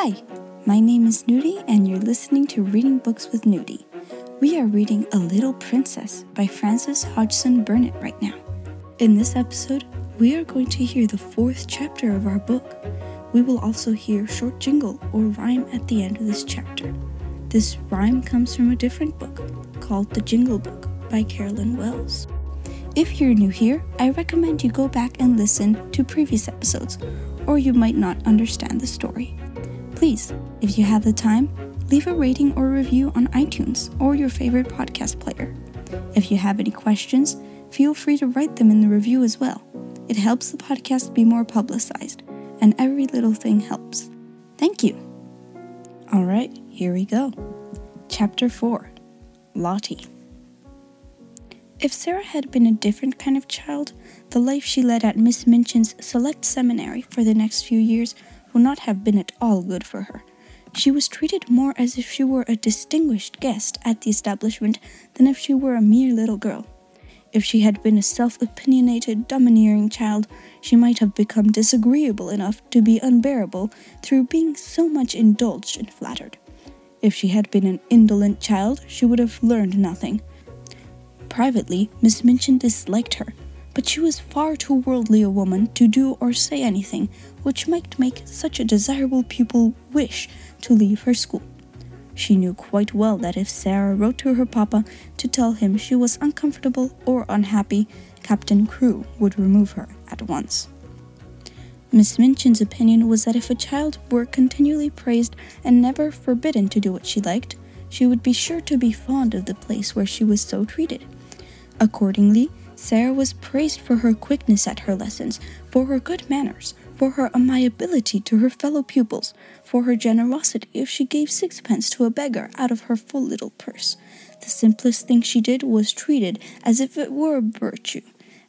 Hi, my name is Nudie, and you're listening to Reading Books with Nudie. We are reading A Little Princess by Frances Hodgson Burnett right now. In this episode, we are going to hear the fourth chapter of our book. We will also hear short jingle or rhyme at the end of this chapter. This rhyme comes from a different book called The Jingle Book by Carolyn Wells. If you're new here, I recommend you go back and listen to previous episodes, or you might not understand the story. Please, if you have the time, leave a rating or review on iTunes or your favorite podcast player. If you have any questions, feel free to write them in the review as well. It helps the podcast be more publicized, and every little thing helps. Thank you. All right, here we go. Chapter 4 Lottie. If Sarah had been a different kind of child, the life she led at Miss Minchin's select seminary for the next few years would not have been at all good for her. She was treated more as if she were a distinguished guest at the establishment than if she were a mere little girl. If she had been a self opinionated, domineering child, she might have become disagreeable enough to be unbearable through being so much indulged and flattered. If she had been an indolent child, she would have learned nothing. Privately, Miss Minchin disliked her, but she was far too worldly a woman to do or say anything which might make such a desirable pupil wish to leave her school. She knew quite well that if Sarah wrote to her papa to tell him she was uncomfortable or unhappy, Captain Crewe would remove her at once. Miss Minchin's opinion was that if a child were continually praised and never forbidden to do what she liked, she would be sure to be fond of the place where she was so treated. Accordingly, Sarah was praised for her quickness at her lessons, for her good manners, for her amiability to her fellow pupils, for her generosity if she gave sixpence to a beggar out of her full little purse. The simplest thing she did was treated as if it were a virtue,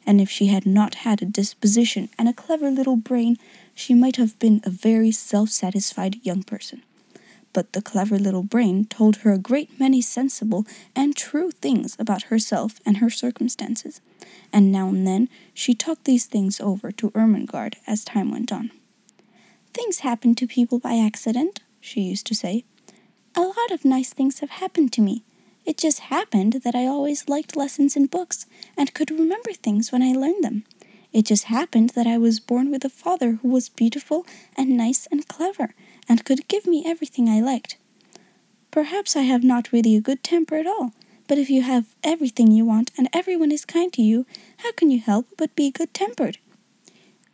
and if she had not had a disposition and a clever little brain, she might have been a very self satisfied young person but the clever little brain told her a great many sensible and true things about herself and her circumstances, and now and then she talked these things over to Ermengarde as time went on. Things happen to people by accident, she used to say. A lot of nice things have happened to me. It just happened that I always liked lessons and books and could remember things when I learned them. It just happened that I was born with a father who was beautiful and nice and clever and could give me everything I liked. Perhaps I have not really a good temper at all, but if you have everything you want and everyone is kind to you, how can you help but be good tempered?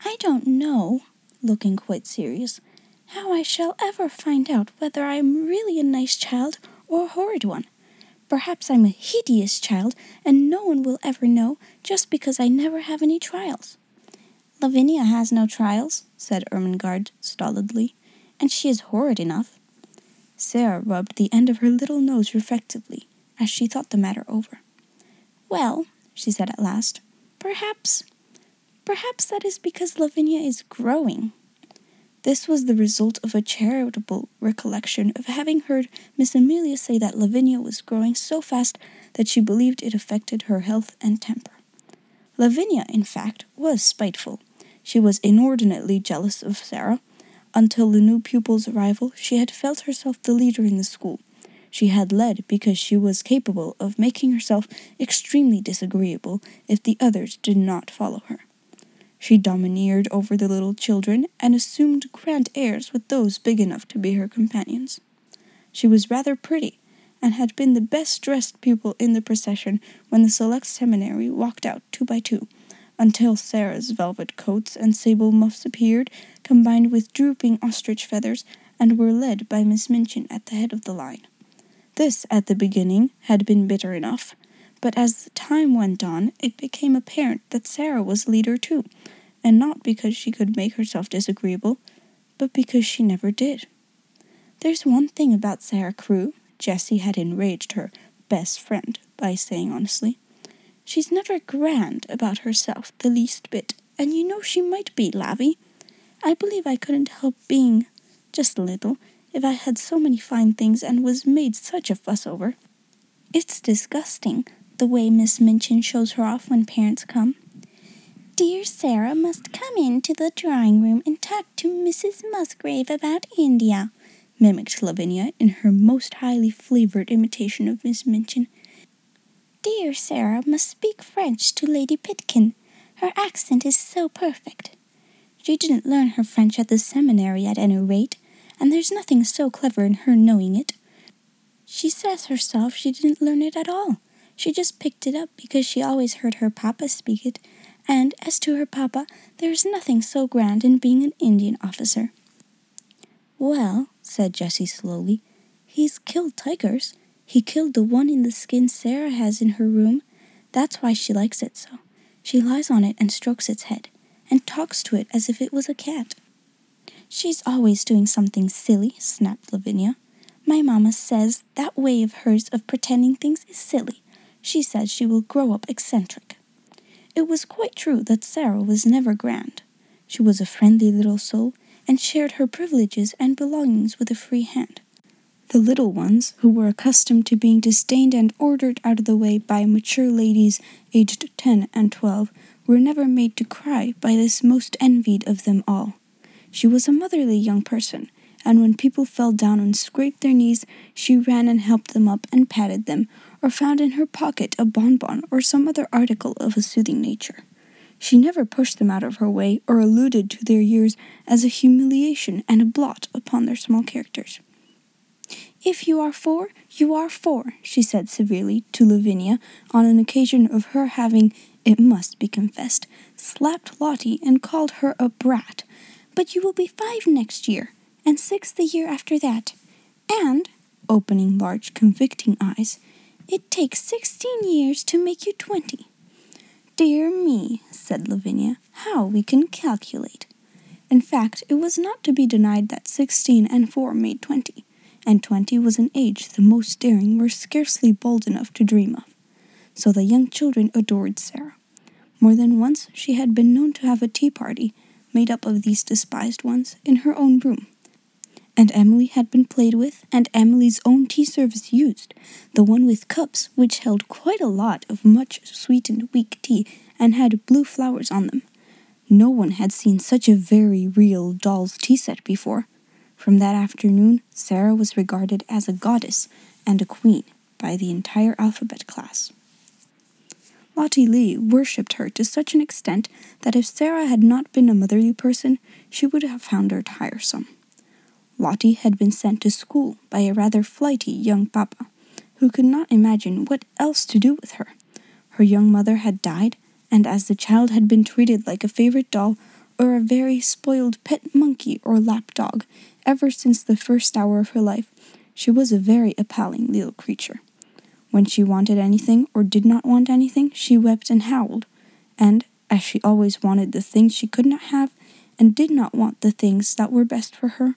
I don't know, looking quite serious, how I shall ever find out whether I am really a nice child or a horrid one. Perhaps I'm a hideous child, and no one will ever know just because I never have any trials. Lavinia has no trials, said Ermengarde stolidly and she is horrid enough. Sarah rubbed the end of her little nose reflectively as she thought the matter over. Well, she said at last, perhaps, perhaps that is because Lavinia is growing. This was the result of a charitable recollection of having heard Miss Amelia say that Lavinia was growing so fast that she believed it affected her health and temper. Lavinia, in fact, was spiteful. She was inordinately jealous of Sarah, until the new pupil's arrival, she had felt herself the leader in the school. She had led because she was capable of making herself extremely disagreeable if the others did not follow her. She domineered over the little children and assumed grand airs with those big enough to be her companions. She was rather pretty, and had been the best dressed pupil in the procession when the select seminary walked out two by two, until Sarah's velvet coats and sable muffs appeared, combined with drooping ostrich feathers, and were led by Miss Minchin at the head of the line. This, at the beginning, had been bitter enough, but as the time went on, it became apparent that Sarah was leader too, and not because she could make herself disagreeable, but because she never did. There's one thing about Sarah Crewe, Jessie had enraged her best friend by saying honestly. She's never grand about herself the least bit, and you know she might be, Lavvy. I believe I couldn't help being, just a little, if I had so many fine things and was made such a fuss over. It's disgusting, the way Miss Minchin shows her off when parents come. Dear Sarah must come into the drawing room and talk to Mrs. Musgrave about India, mimicked Lavinia in her most highly flavored imitation of Miss Minchin. Dear Sarah must speak French to Lady Pitkin. Her accent is so perfect. She didn't learn her French at the seminary at any rate, and there's nothing so clever in her knowing it. She says herself she didn't learn it at all. She just picked it up because she always heard her papa speak it, and as to her papa, there is nothing so grand in being an Indian officer. Well, said Jessie slowly, he's killed tigers. He killed the one in the skin Sarah has in her room. That's why she likes it so. She lies on it and strokes its head, and talks to it as if it was a cat. She's always doing something silly, snapped Lavinia. My mamma says that way of hers of pretending things is silly. She says she will grow up eccentric. It was quite true that Sarah was never grand. She was a friendly little soul and shared her privileges and belongings with a free hand. The little ones, who were accustomed to being disdained and ordered out of the way by mature ladies aged ten and twelve, were never made to cry by this most envied of them all. She was a motherly young person, and when people fell down and scraped their knees, she ran and helped them up and patted them, or found in her pocket a bonbon or some other article of a soothing nature. She never pushed them out of her way or alluded to their years as a humiliation and a blot upon their small characters. If you are four, you are four, she said severely to Lavinia on an occasion of her having, it must be confessed, slapped Lottie and called her a brat. But you will be five next year, and six the year after that. And, opening large, convicting eyes, it takes sixteen years to make you twenty. Dear me, said Lavinia, how we can calculate. In fact, it was not to be denied that sixteen and four made twenty, and twenty was an age the most daring were scarcely bold enough to dream of. So the young children adored Sarah. More than once she had been known to have a tea party, made up of these despised ones, in her own room, and Emily had been played with, and Emily's own tea service used, the one with cups which held quite a lot of much sweetened weak tea and had blue flowers on them. No one had seen such a very real doll's tea set before. From that afternoon, Sarah was regarded as a goddess and a queen by the entire alphabet class. Lottie Lee worshipped her to such an extent that if Sarah had not been a motherly person, she would have found her tiresome. Lottie had been sent to school by a rather flighty young papa, who could not imagine what else to do with her. Her young mother had died, and as the child had been treated like a favorite doll or a very spoiled pet monkey or lap dog ever since the first hour of her life, she was a very appalling little creature. When she wanted anything or did not want anything, she wept and howled, and, as she always wanted the things she could not have and did not want the things that were best for her,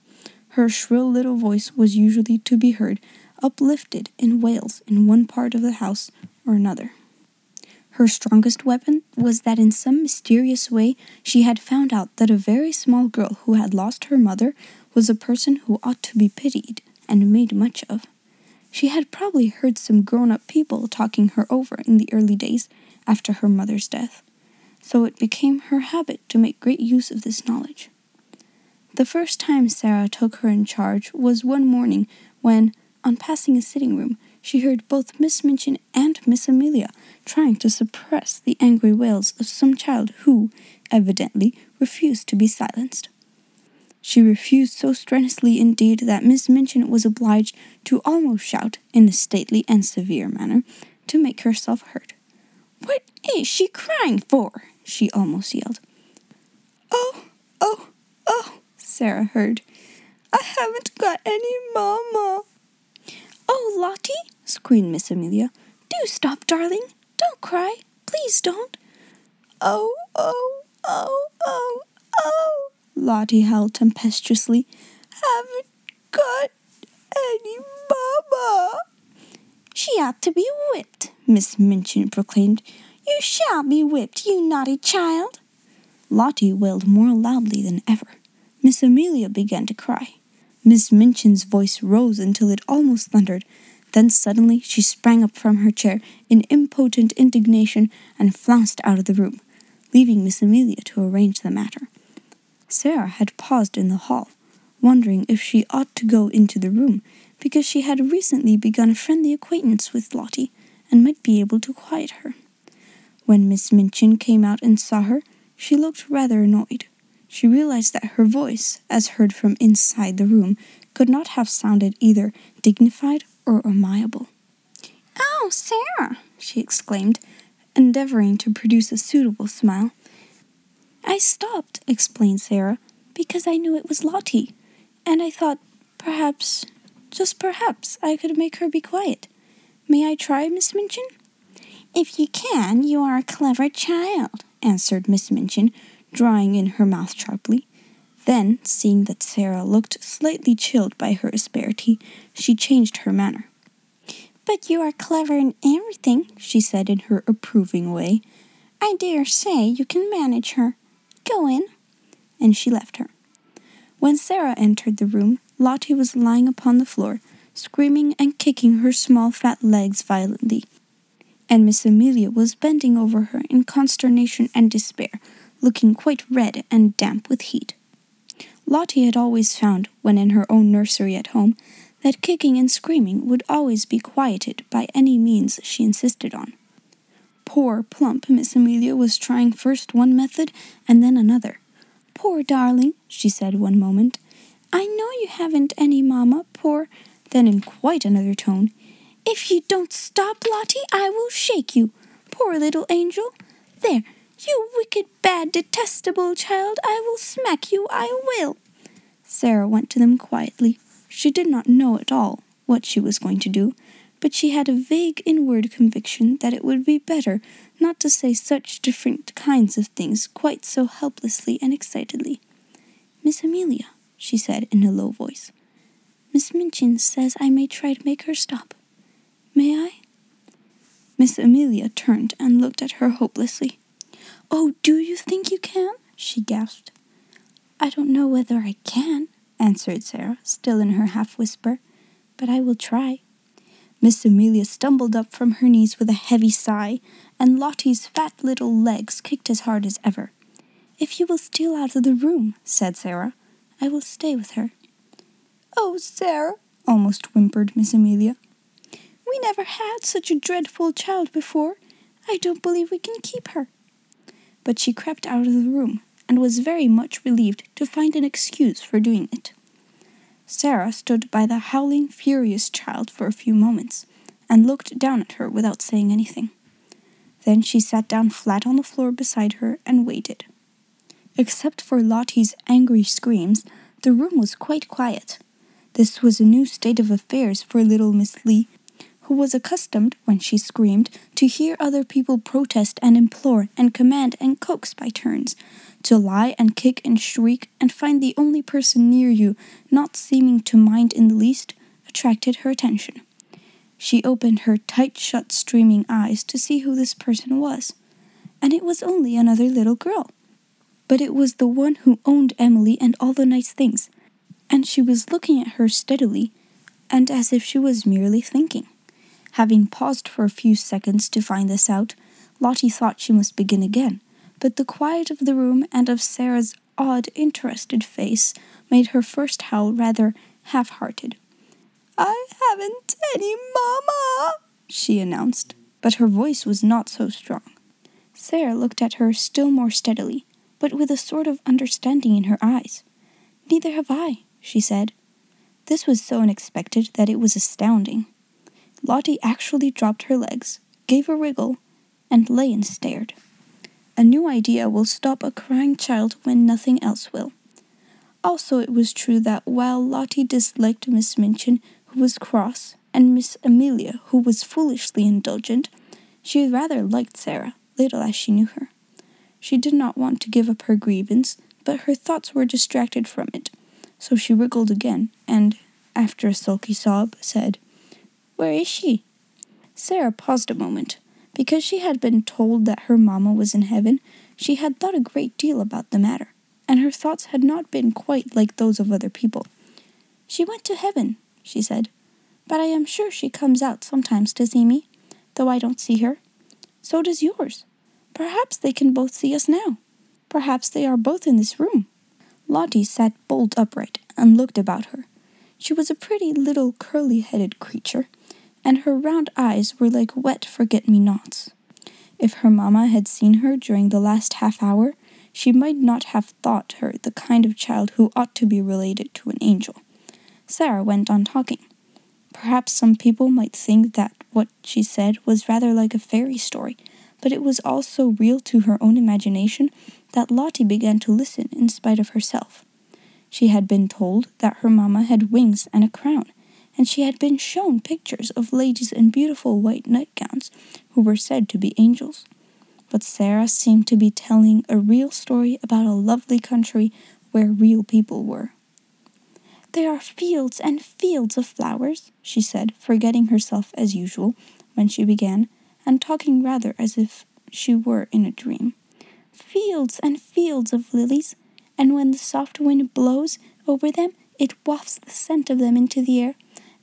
her shrill little voice was usually to be heard uplifted in wails in one part of the house or another. Her strongest weapon was that in some mysterious way she had found out that a very small girl who had lost her mother was a person who ought to be pitied and made much of. She had probably heard some grown up people talking her over in the early days after her mother's death, so it became her habit to make great use of this knowledge. The first time Sarah took her in charge was one morning when, on passing a sitting room, she heard both Miss Minchin and Miss Amelia trying to suppress the angry wails of some child who, evidently, refused to be silenced. She refused so strenuously indeed that Miss Minchin was obliged to almost shout, in a stately and severe manner, to make herself heard. What is she crying for? she almost yelled. Oh, oh, oh, Sarah heard. I haven't got any mamma. Oh, Lottie, screamed Miss Amelia. Do stop, darling. Don't cry. Please don't. Oh, oh, oh, oh, oh, Lottie howled tempestuously. Haven't got any mama. She ought to be whipped, Miss Minchin proclaimed. You shall be whipped, you naughty child. Lottie wailed more loudly than ever. Miss Amelia began to cry. Miss Minchin's voice rose until it almost thundered. Then suddenly she sprang up from her chair in impotent indignation and flounced out of the room, leaving Miss Amelia to arrange the matter. Sarah had paused in the hall, wondering if she ought to go into the room because she had recently begun a friendly acquaintance with Lottie and might be able to quiet her. When Miss Minchin came out and saw her, she looked rather annoyed. She realized that her voice, as heard from inside the room, could not have sounded either dignified or amiable. Oh, Sarah, she exclaimed, endeavoring to produce a suitable smile. I stopped, explained Sarah, because I knew it was Lottie, and I thought perhaps, just perhaps, I could make her be quiet. May I try, Miss Minchin? If you can, you are a clever child, answered Miss Minchin, drawing in her mouth sharply. Then, seeing that Sarah looked slightly chilled by her asperity, she changed her manner. But you are clever in everything, she said in her approving way. I dare say you can manage her. Go in. And she left her. When Sarah entered the room, Lottie was lying upon the floor, screaming and kicking her small fat legs violently. And Miss Amelia was bending over her in consternation and despair, looking quite red and damp with heat. Lottie had always found, when in her own nursery at home, that kicking and screaming would always be quieted by any means she insisted on. Poor, plump Miss Amelia was trying first one method and then another. Poor darling, she said one moment. I know you haven't any mamma, poor. Then, in quite another tone, If you don't stop, Lottie, I will shake you. Poor little angel. There, you wicked, bad, detestable child, I will smack you, I will. Sarah went to them quietly. She did not know at all what she was going to do, but she had a vague inward conviction that it would be better not to say such different kinds of things quite so helplessly and excitedly. Miss Amelia, she said in a low voice, Miss Minchin says I may try to make her stop. May I? Miss Amelia turned and looked at her hopelessly. Oh, do you think you can? she gasped. I don't know whether I can, answered Sarah, still in her half whisper, but I will try. Miss Amelia stumbled up from her knees with a heavy sigh, and Lottie's fat little legs kicked as hard as ever. If you will steal out of the room, said Sarah, I will stay with her. Oh, Sarah, almost whimpered Miss Amelia. We never had such a dreadful child before. I don't believe we can keep her but she crept out of the room and was very much relieved to find an excuse for doing it. Sarah stood by the howling, furious child for a few moments and looked down at her without saying anything. Then she sat down flat on the floor beside her and waited. Except for Lottie's angry screams, the room was quite quiet. This was a new state of affairs for little Miss Lee, who was accustomed, when she screamed, to hear other people protest and implore and command and coax by turns, to lie and kick and shriek and find the only person near you not seeming to mind in the least attracted her attention. She opened her tight shut, streaming eyes to see who this person was, and it was only another little girl. But it was the one who owned Emily and all the nice things, and she was looking at her steadily and as if she was merely thinking. Having paused for a few seconds to find this out, Lottie thought she must begin again, but the quiet of the room and of Sarah's odd, interested face made her first howl rather half hearted. I haven't any mamma, she announced, but her voice was not so strong. Sarah looked at her still more steadily, but with a sort of understanding in her eyes. Neither have I, she said. This was so unexpected that it was astounding. Lottie actually dropped her legs, gave a wriggle, and lay and stared. A new idea will stop a crying child when nothing else will. Also, it was true that while Lottie disliked Miss Minchin, who was cross, and Miss Amelia, who was foolishly indulgent, she rather liked Sarah, little as she knew her. She did not want to give up her grievance, but her thoughts were distracted from it, so she wriggled again, and, after a sulky sob, said, where is she? Sarah paused a moment. Because she had been told that her mamma was in heaven, she had thought a great deal about the matter, and her thoughts had not been quite like those of other people. She went to heaven, she said, but I am sure she comes out sometimes to see me, though I don't see her. So does yours. Perhaps they can both see us now. Perhaps they are both in this room. Lottie sat bolt upright and looked about her. She was a pretty little curly headed creature, and her round eyes were like wet forget me nots. If her mamma had seen her during the last half hour, she might not have thought her the kind of child who ought to be related to an angel. Sarah went on talking. Perhaps some people might think that what she said was rather like a fairy story, but it was all so real to her own imagination that Lottie began to listen in spite of herself. She had been told that her mamma had wings and a crown, and she had been shown pictures of ladies in beautiful white nightgowns who were said to be angels. But Sarah seemed to be telling a real story about a lovely country where real people were. There are fields and fields of flowers, she said, forgetting herself as usual when she began, and talking rather as if she were in a dream. Fields and fields of lilies, and when the soft wind blows over them, it wafts the scent of them into the air,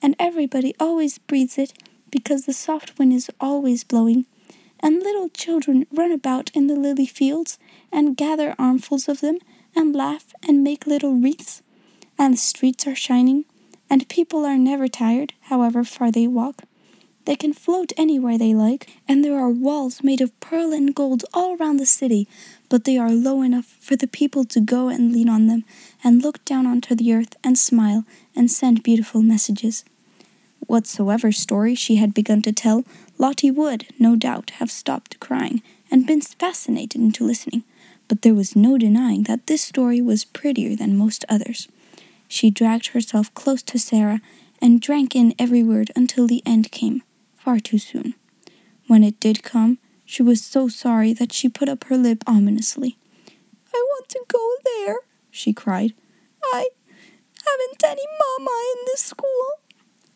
and everybody always breathes it because the soft wind is always blowing. And little children run about in the lily fields and gather armfuls of them and laugh and make little wreaths and the streets are shining, and people are never tired, however far they walk. They can float anywhere they like, and there are walls made of pearl and gold all round the city, but they are low enough for the people to go and lean on them, and look down onto the earth and smile and send beautiful messages. Whatsoever story she had begun to tell, Lottie would, no doubt, have stopped crying and been fascinated into listening, but there was no denying that this story was prettier than most others. She dragged herself close to Sarah and drank in every word until the end came, far too soon. When it did come, she was so sorry that she put up her lip ominously. I want to go there, she cried. I haven't any mamma in this school.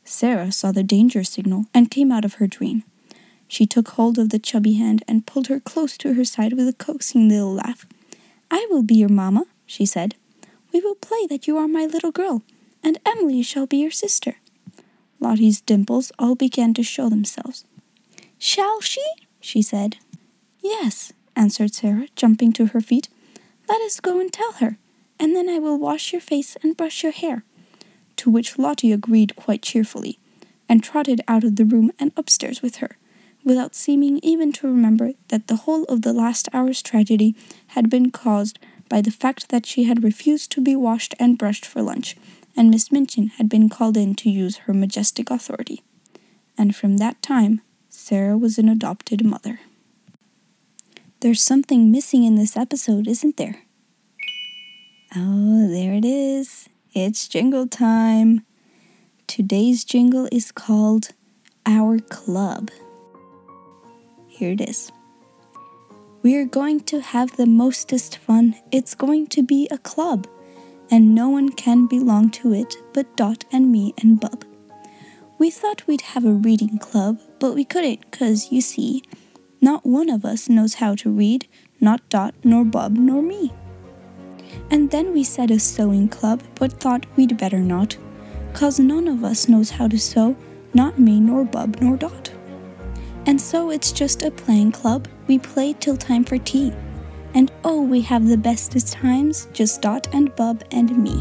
Sarah saw the danger signal and came out of her dream. She took hold of the chubby hand and pulled her close to her side with a coaxing little laugh. I will be your mamma, she said. We will play that you are my little girl, and Emily shall be your sister. Lottie's dimples all began to show themselves. Shall she? she said. Yes, answered Sarah, jumping to her feet. Let us go and tell her, and then I will wash your face and brush your hair. To which Lottie agreed quite cheerfully, and trotted out of the room and upstairs with her, without seeming even to remember that the whole of the last hour's tragedy had been caused by the fact that she had refused to be washed and brushed for lunch, and Miss Minchin had been called in to use her majestic authority. And from that time, Sarah was an adopted mother. There's something missing in this episode, isn't there? Oh, there it is. It's jingle time. Today's jingle is called Our Club. Here it is. We are going to have the mostest fun. It's going to be a club, and no one can belong to it but Dot and me and Bub. We thought we'd have a reading club, but we couldn't, because, you see, not one of us knows how to read, not Dot, nor Bub, nor me. And then we said a sewing club, but thought we'd better not, cause none of us knows how to sew, not me, nor Bub, nor Dot. And so it's just a playing club. We play till time for tea. And oh, we have the bestest times, just Dot and Bub and me.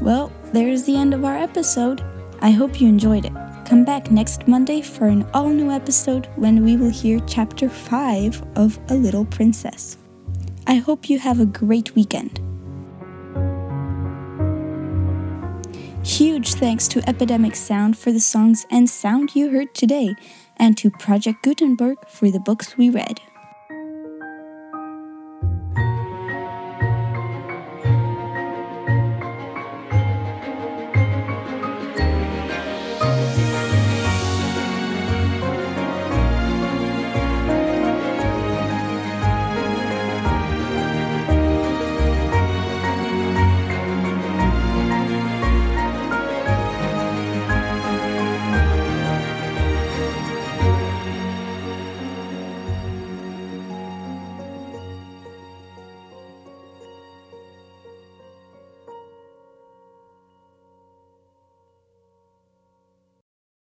Well, there's the end of our episode. I hope you enjoyed it. Come back next Monday for an all new episode when we will hear chapter 5 of A Little Princess. I hope you have a great weekend. Huge thanks to Epidemic Sound for the songs and sound you heard today, and to Project Gutenberg for the books we read.